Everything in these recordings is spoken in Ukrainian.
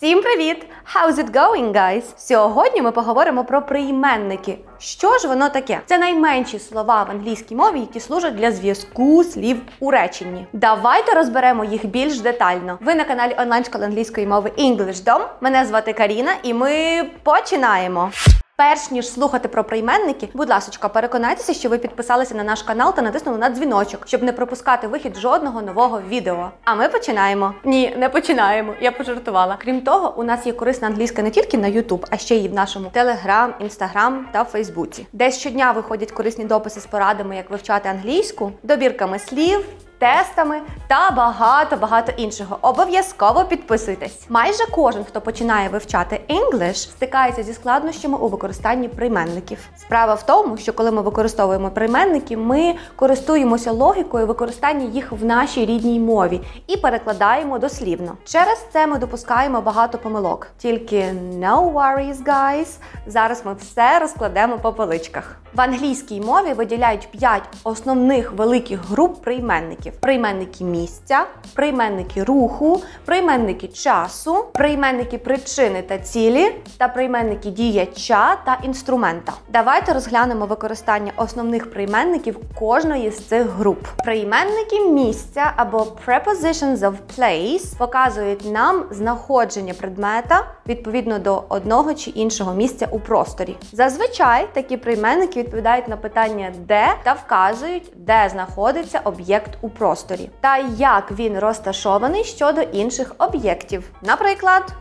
Всім привіт! How's it going, guys? Сьогодні ми поговоримо про прийменники. Що ж воно таке? Це найменші слова в англійській мові, які служать для зв'язку слів у реченні. Давайте розберемо їх більш детально. Ви на каналі онлайн школи англійської мови EnglishDom. Мене звати Каріна, і ми починаємо. Перш ніж слухати про прийменники, будь ласка, переконайтеся, що ви підписалися на наш канал та натиснули на дзвіночок, щоб не пропускати вихід жодного нового відео. А ми починаємо. Ні, не починаємо. Я пожартувала. Крім того, у нас є корисна англійська не тільки на YouTube, а ще й в нашому Telegram, Instagram та Фейсбуці, де щодня виходять корисні дописи з порадами, як вивчати англійську, добірками слів тестами та багато-багато іншого. Обов'язково підписуйтесь. Майже кожен, хто починає вивчати English, стикається зі складнощами у використанні прийменників. Справа в тому, що коли ми використовуємо прийменники, ми користуємося логікою використання їх в нашій рідній мові і перекладаємо дослівно. Через це ми допускаємо багато помилок. Тільки no worries, guys, Зараз ми все розкладемо по поличках. В англійській мові виділяють п'ять основних великих груп прийменників прийменників: прийменники місця, прийменники руху, прийменники часу, прийменники причини та цілі та прийменники діяча та інструмента. Давайте розглянемо використання основних прийменників кожної з цих груп. Прийменники місця або prepositions of place показують нам знаходження предмета відповідно до одного чи іншого місця у просторі. Зазвичай такі прийменники відповідають на питання де та вказують, де знаходиться об'єкт у просторі, та як він розташований щодо інших об'єктів. Наприклад,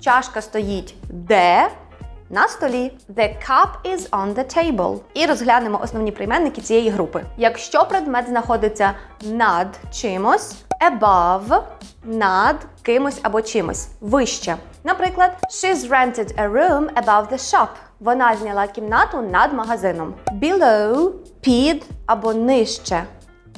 чашка стоїть де. На столі The cup is on the table. І розглянемо основні прийменники цієї групи. Якщо предмет знаходиться над чимось, above над кимось або чимось вище. Наприклад, she's rented a room above the shop. Вона зняла кімнату над магазином. Below під або нижче.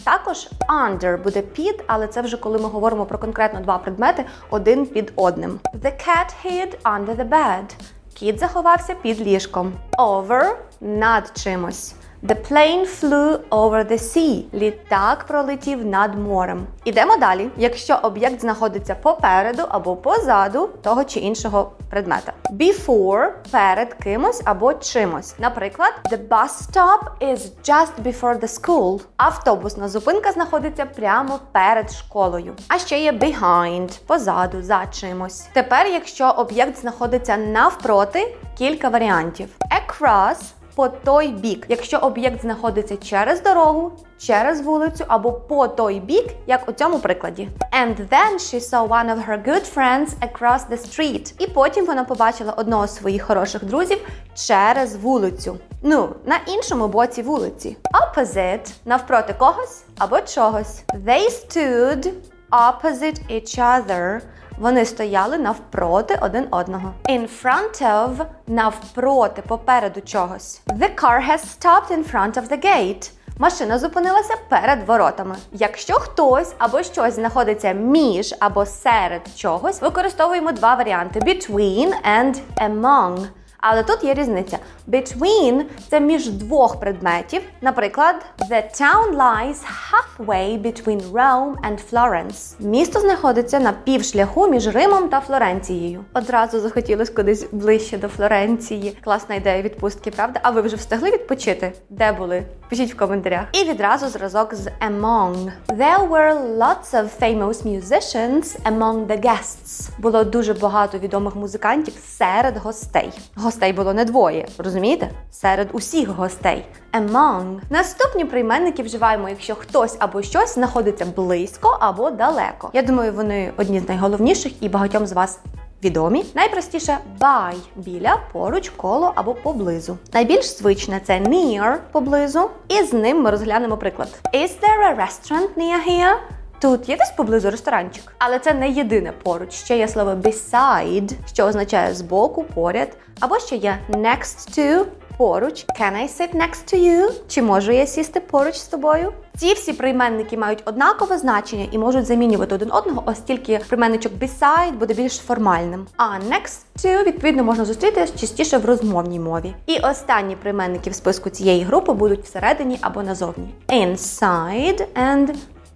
Також under буде під, але це вже коли ми говоримо про конкретно два предмети один під одним. The cat hid under the bed. Кіт заховався під ліжком. Over над чимось. The plane flew over the sea. Літак пролетів над морем. Ідемо далі. Якщо об'єкт знаходиться попереду або позаду того чи іншого предмета. Before перед кимось або чимось. Наприклад, the bus stop is just before the school. Автобусна зупинка знаходиться прямо перед школою. А ще є behind позаду за чимось. Тепер, якщо об'єкт знаходиться навпроти, кілька варіантів. Across по той бік, якщо об'єкт знаходиться через дорогу, через вулицю або по той бік, як у цьому прикладі. And then she saw one of her good friends across the street. І потім вона побачила одного з своїх хороших друзів через вулицю. Ну, на іншому боці вулиці. Opposite навпроти когось або чогось. They stood opposite each other. Вони стояли навпроти один одного. In front of навпроти, попереду чогось. The car has stopped in front of the gate. Машина зупинилася перед воротами. Якщо хтось або щось знаходиться між або серед чогось, використовуємо два варіанти: between and among. Але тут є різниця. Between це між двох предметів. Наприклад, The town lies halfway between Rome and Florence. Місто знаходиться на півшляху між Римом та Флоренцією. Одразу захотілось кудись ближче до Флоренції. Класна ідея відпустки, правда? А ви вже встигли відпочити? Де були? Пишіть в коментарях. І відразу зразок з among. There were lots of famous musicians among the guests. Було дуже багато відомих музикантів серед гостей. Гостей було не двоє, розумієте? Серед усіх гостей. Among. Наступні прийменники вживаємо, якщо хтось або щось знаходиться близько або далеко. Я думаю, вони одні з найголовніших і багатьом з вас. Відомі найпростіше by – біля, поруч, коло або поблизу. Найбільш звичне це near поблизу, і з ним ми розглянемо приклад. Is there a restaurant near here? Тут є десь поблизу ресторанчик, але це не єдине поруч. Ще є слово beside, що означає збоку, поряд, або ще є next to поруч. Can I sit next to you? Чи можу я сісти поруч з тобою? Ці всі прийменники мають однакове значення і можуть замінювати один одного, оскільки прийменничок beside буде більш формальним. А next to, відповідно, можна зустріти частіше в розмовній мові. І останні прийменники в списку цієї групи будуть всередині або назовні. Inside and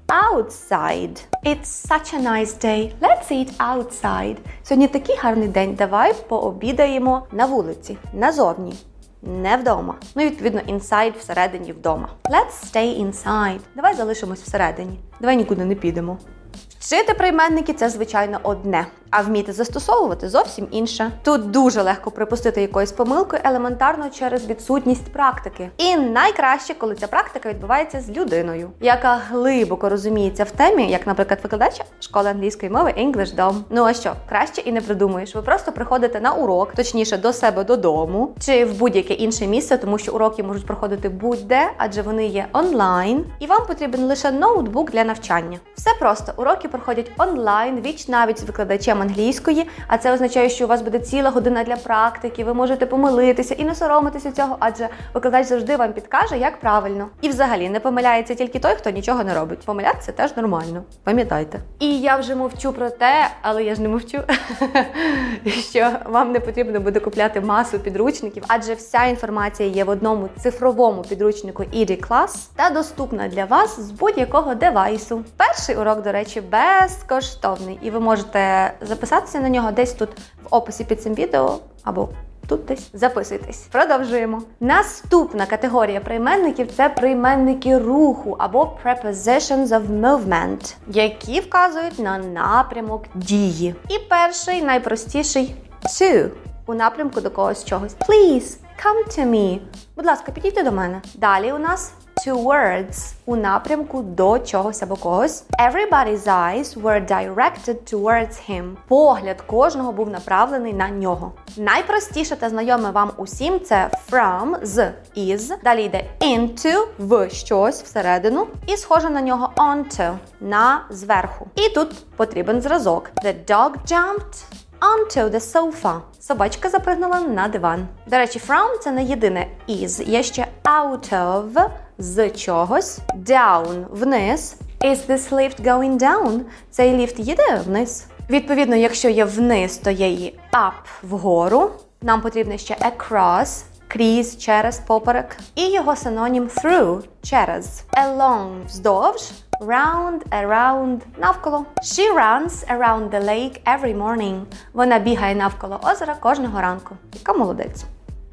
outside. It's such a nice day. Let's eat outside. Сьогодні такий гарний день. Давай пообідаємо на вулиці, назовні. Не вдома. Ну і відповідно inside всередині вдома. Let's stay inside. Давай залишимось всередині. Давай нікуди не підемо. Вчити прийменники це звичайно одне, а вміти застосовувати зовсім інше. Тут дуже легко припустити якоюсь помилкою елементарно через відсутність практики. І найкраще, коли ця практика відбувається з людиною, яка глибоко розуміється в темі, як, наприклад, викладач школи англійської мови English Dom. Ну а що, краще і не придумаєш. Ви просто приходите на урок, точніше до себе додому, чи в будь-яке інше місце, тому що уроки можуть проходити будь-де, адже вони є онлайн, і вам потрібен лише ноутбук для навчання. Все просто уроки проходять онлайн, віч навіть з викладачем англійської, а це означає, що у вас буде ціла година для практики. Ви можете помилитися і не соромитися цього, адже викладач завжди вам підкаже, як правильно. І взагалі не помиляється тільки той, хто нічого не робить. Помилятися теж нормально. Пам'ятайте. І я вже мовчу про те, але я ж не мовчу, що вам не потрібно буде купляти масу підручників, адже вся інформація є в одному цифровому підручнику ED Class та доступна для вас з будь-якого девайсу. Перший урок, до речі, безкоштовний, і ви можете записатися на нього десь тут в описі під цим відео або. Тут десь записуйтесь. Продовжуємо. Наступна категорія прийменників це прийменники руху або prepositions of movement, які вказують на напрямок дії. І перший найпростіший to у напрямку до когось чогось. Please come to me. Будь ласка, підійди до мене. Далі у нас towards у напрямку до чогось або когось. Everybody's eyes were directed towards him. Погляд кожного був направлений на нього. Найпростіше та знайоме вам усім це from з із. Далі йде into в щось всередину. І схоже на нього onto на зверху. І тут потрібен зразок. The dog jumped onto the sofa. Собачка запригнула на диван. До речі, from це не єдине is. Є ще out of з чогось. Down вниз. Is this lift going down? Цей ліфт їде вниз. Відповідно, якщо є вниз, то є і up вгору. Нам потрібно ще across, крізь, через, поперек. І його синонім through через. Along вздовж. Round, around, навколо. She runs around the lake every morning. Вона бігає навколо озера кожного ранку. Яка молодець.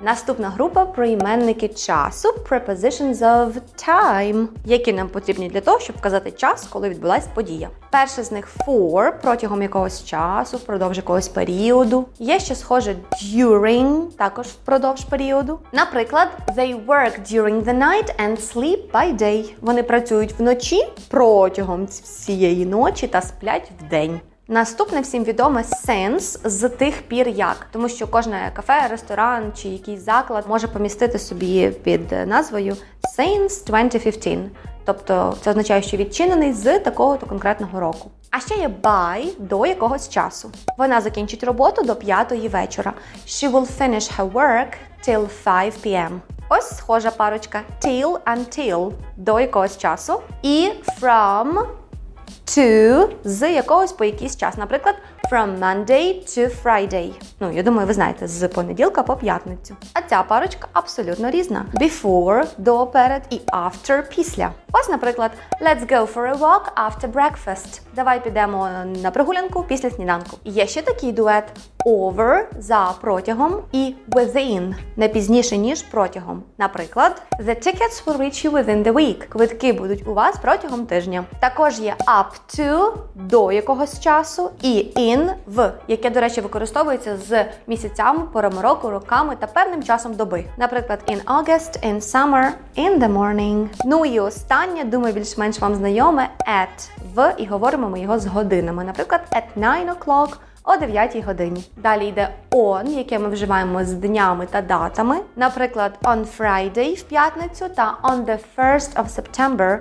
Наступна група прийменники часу prepositions of time, які нам потрібні для того, щоб вказати час, коли відбулася подія. Перше з них for протягом якогось часу, впродовж якогось періоду. Є ще схоже during, також впродовж періоду. Наприклад, they work during the night and sleep by day. Вони працюють вночі протягом всієї ночі та сплять вдень. Наступне всім відоме сенс з тих пір як, тому що кожне кафе, ресторан чи якийсь заклад може помістити собі під назвою Since 2015. Тобто це означає, що відчинений з такого-то конкретного року. А ще є by до якогось часу. Вона закінчить роботу до п'ятої вечора. She will finish her work till 5 p.m. Ось схожа парочка till until до якогось часу. І from to з якогось по якийсь час. Наприклад, from Monday to Friday. Ну, я думаю, ви знаєте, з понеділка по п'ятницю. А ця парочка абсолютно різна. Before до перед і after після. Ось, наприклад, let's go for a walk after breakfast. Давай підемо на прогулянку після сніданку. Є ще такий дует over за протягом і within не пізніше ніж протягом. Наприклад, the tickets will reach you within the week. Квитки будуть у вас протягом тижня. Також є up to до якогось часу і in в, яке, до речі, використовується з місяцями, порами року, роками та певним часом доби. Наприклад, in August, in summer, in the morning. Ну і останнє, думаю, більш-менш вам знайоме at в і говоримо ми його з годинами. Наприклад, at 9 o'clock о 9 годині. Далі йде on, яке ми вживаємо з днями та датами. Наприклад, on Friday в п'ятницю та on the 1st of September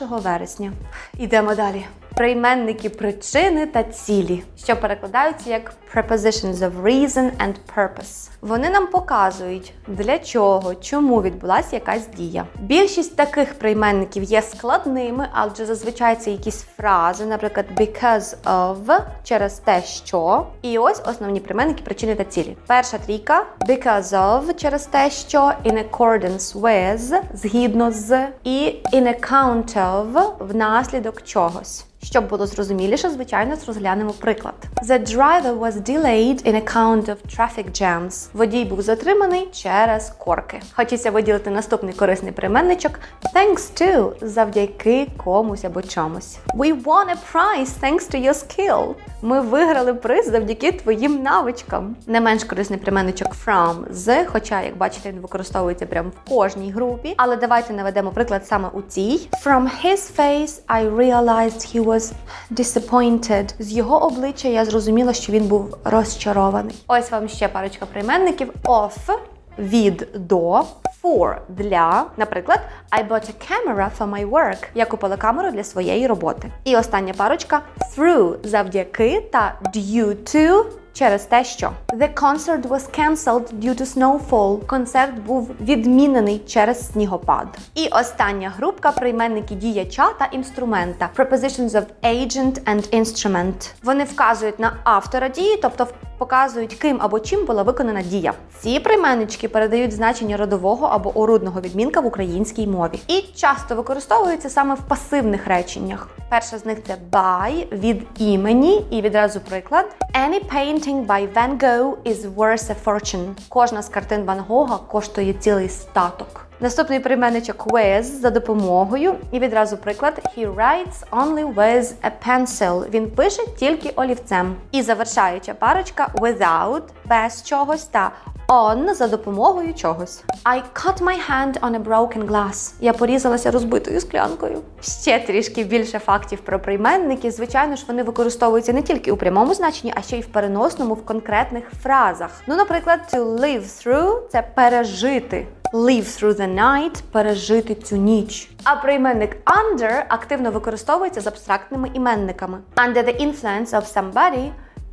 1 вересня. Йдемо далі. Прийменники причини та цілі, що перекладаються як prepositions of reason and purpose. Вони нам показують, для чого, чому відбулася якась дія. Більшість таких прийменників є складними, адже зазвичай це якісь фрази, наприклад, because of через те, що. І ось основні прийменники причини та цілі. Перша трійка because of через те, що in accordance with згідно з і in account of внаслідок чогось. Щоб було зрозуміліше, звичайно, розглянемо приклад. The driver was delayed in account of traffic jams. Водій був затриманий через корки. Хочеться виділити наступний корисний прийменничок thanks to завдяки комусь або чомусь. We won a prize thanks to your skill. Ми виграли приз завдяки твоїм навичкам. Не менш корисний прийменничок from з, хоча, як бачите, він використовується прямо в кожній групі. Але давайте наведемо приклад саме у цій. From his face I realized he was disappointed. З його обличчя я зрозуміла, що він був розчарований. Ось вам ще парочка прийменників of від до. For для, наприклад, I bought a camera for my work. Я купила камеру для своєї роботи. І остання парочка through завдяки та due to через те, що The concert was cancelled due to snowfall. Концерт був відмінений через снігопад. І остання групка прийменники діяча та інструмента Prepositions of agent and instrument. Вони вказують на автора дії, тобто показують, ким або чим була виконана дія. Ці прийменнички передають значення родового або орудного відмінка в українській мові і часто використовуються саме в пасивних реченнях. Перша з них це by від імені, і відразу приклад Any painting by Van Gogh is worth a fortune. Кожна з картин Ван Гога коштує цілий статок. Наступний прийменничок with за допомогою. І відразу приклад He writes only with a pencil. Він пише тільки олівцем. І завершаюча парочка without без чогось та on за допомогою чогось. I cut my hand on a broken glass. Я порізалася розбитою склянкою. Ще трішки більше фактів про прийменники. Звичайно ж, вони використовуються не тільки у прямому значенні, а ще й в переносному в конкретних фразах. Ну, наприклад, to live through це пережити. Live through the night пережити цю ніч. А прийменник under активно використовується з абстрактними іменниками. Under the influence of somebody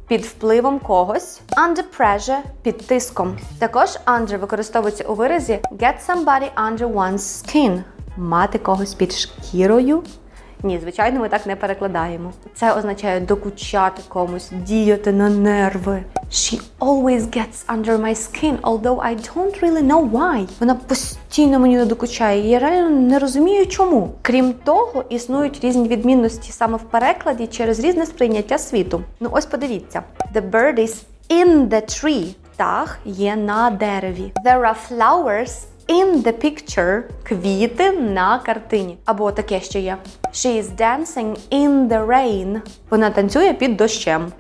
під впливом когось, under pressure під тиском. Також under використовується у виразі get somebody under one's skin мати когось під шкірою. Ні, звичайно, ми так не перекладаємо. Це означає докучати комусь, діяти на нерви. She always gets under my skin, although I don't really know why. Вона постійно мені не докучає. Я реально не розумію, чому. Крім того, існують різні відмінності саме в перекладі через різне сприйняття світу. Ну ось подивіться: The bird is in the tree. Птах є на дереві. There are flowers in the picture квіти на картині. Або таке ще є. She is dancing in the rain. Вона танцює під дощем.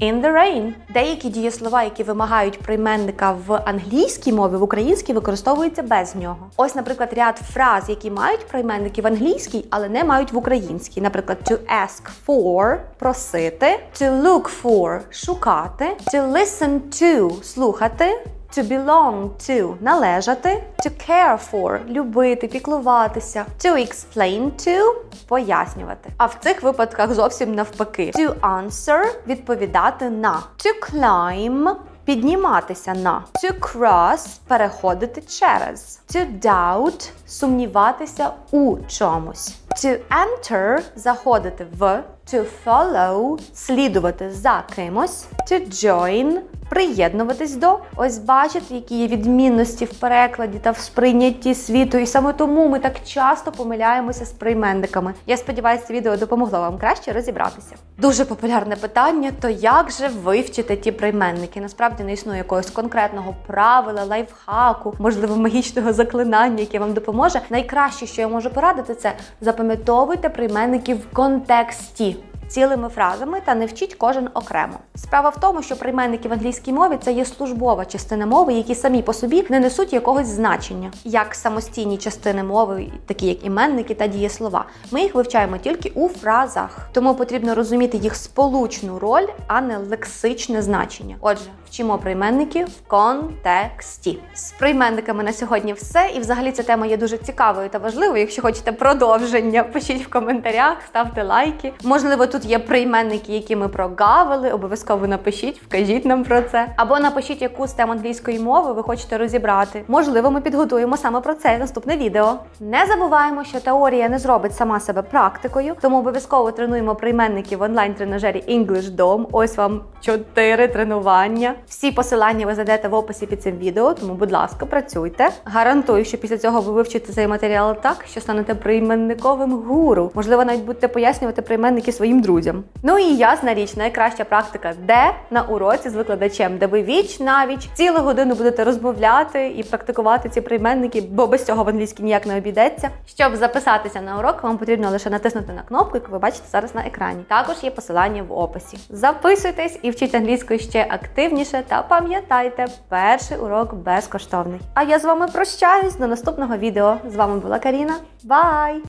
In the rain. Деякі дієслова, які вимагають прийменника в англійській мові, в українській використовуються без нього. Ось, наприклад, ряд фраз, які мають прийменники в англійській, але не мають в українській. Наприклад, to ask for просити, to look for шукати, to listen to слухати. To belong to належати, to care for любити, піклуватися, to explain to пояснювати. А в цих випадках зовсім навпаки. To answer відповідати на, to climb підніматися на, to cross переходити через, to doubt сумніватися у чомусь, to enter заходити в, to follow слідувати за кимось, to join приєднуватись до. Ось бачите, які є відмінності в перекладі та в сприйнятті світу. І саме тому ми так часто помиляємося з прийменниками. Я сподіваюся, відео допомогло вам краще розібратися. Дуже популярне питання: то як же вивчити ті прийменники? Насправді не існує якогось конкретного правила, лайфхаку, можливо, магічного заклинання, яке вам допоможе. Найкраще, що я можу порадити, це запам'ятовуйте прийменники в контексті. цілими фразами та не вчіть кожен окремо. Справа в тому, що прийменники в англійській мові це є службова частина мови, які самі по собі не несуть якогось значення, як самостійні частини мови, такі як іменники та дієслова. Ми їх вивчаємо тільки у фразах, тому потрібно розуміти їх сполучну роль, а не лексичне значення. Отже, вчимо прийменники в контексті. З прийменниками на сьогодні все. І взагалі ця тема є дуже цікавою та важливою. Якщо хочете продовження, пишіть в коментарях, ставте лайки. Можливо, тут є прийменники, які ми прогавили. Обов'язково напишіть, вкажіть нам про це. Або напишіть, яку з тем англійської мови ви хочете розібрати. Можливо, ми підготуємо саме про це наступне відео. Не забуваємо, що теорія не зробить сама себе практикою, тому обов'язково тренуємо прийменники в онлайн-тренажері English Dom. Ось вам чотири тренування. Всі посилання ви знайдете в описі під цим відео, тому, будь ласка, працюйте. Гарантую, що після цього ви вивчите цей матеріал так, що станете прийменниковим гуру. Можливо, навіть будете пояснювати прийменники своїм друзям. Ну і ясна річ, найкраща практика, де на уроці з викладачем, де ви віч навіч цілу годину будете розмовляти і практикувати ці прийменники, бо без цього в англійській ніяк не обійдеться. Щоб записатися на урок, вам потрібно лише натиснути на кнопку, яку ви бачите зараз на екрані. Також є посилання в описі. Записуйтесь і вчіть англійською ще активніше. Та пам'ятайте, перший урок безкоштовний. А я з вами прощаюсь до наступного відео. З вами була Каріна. Бай!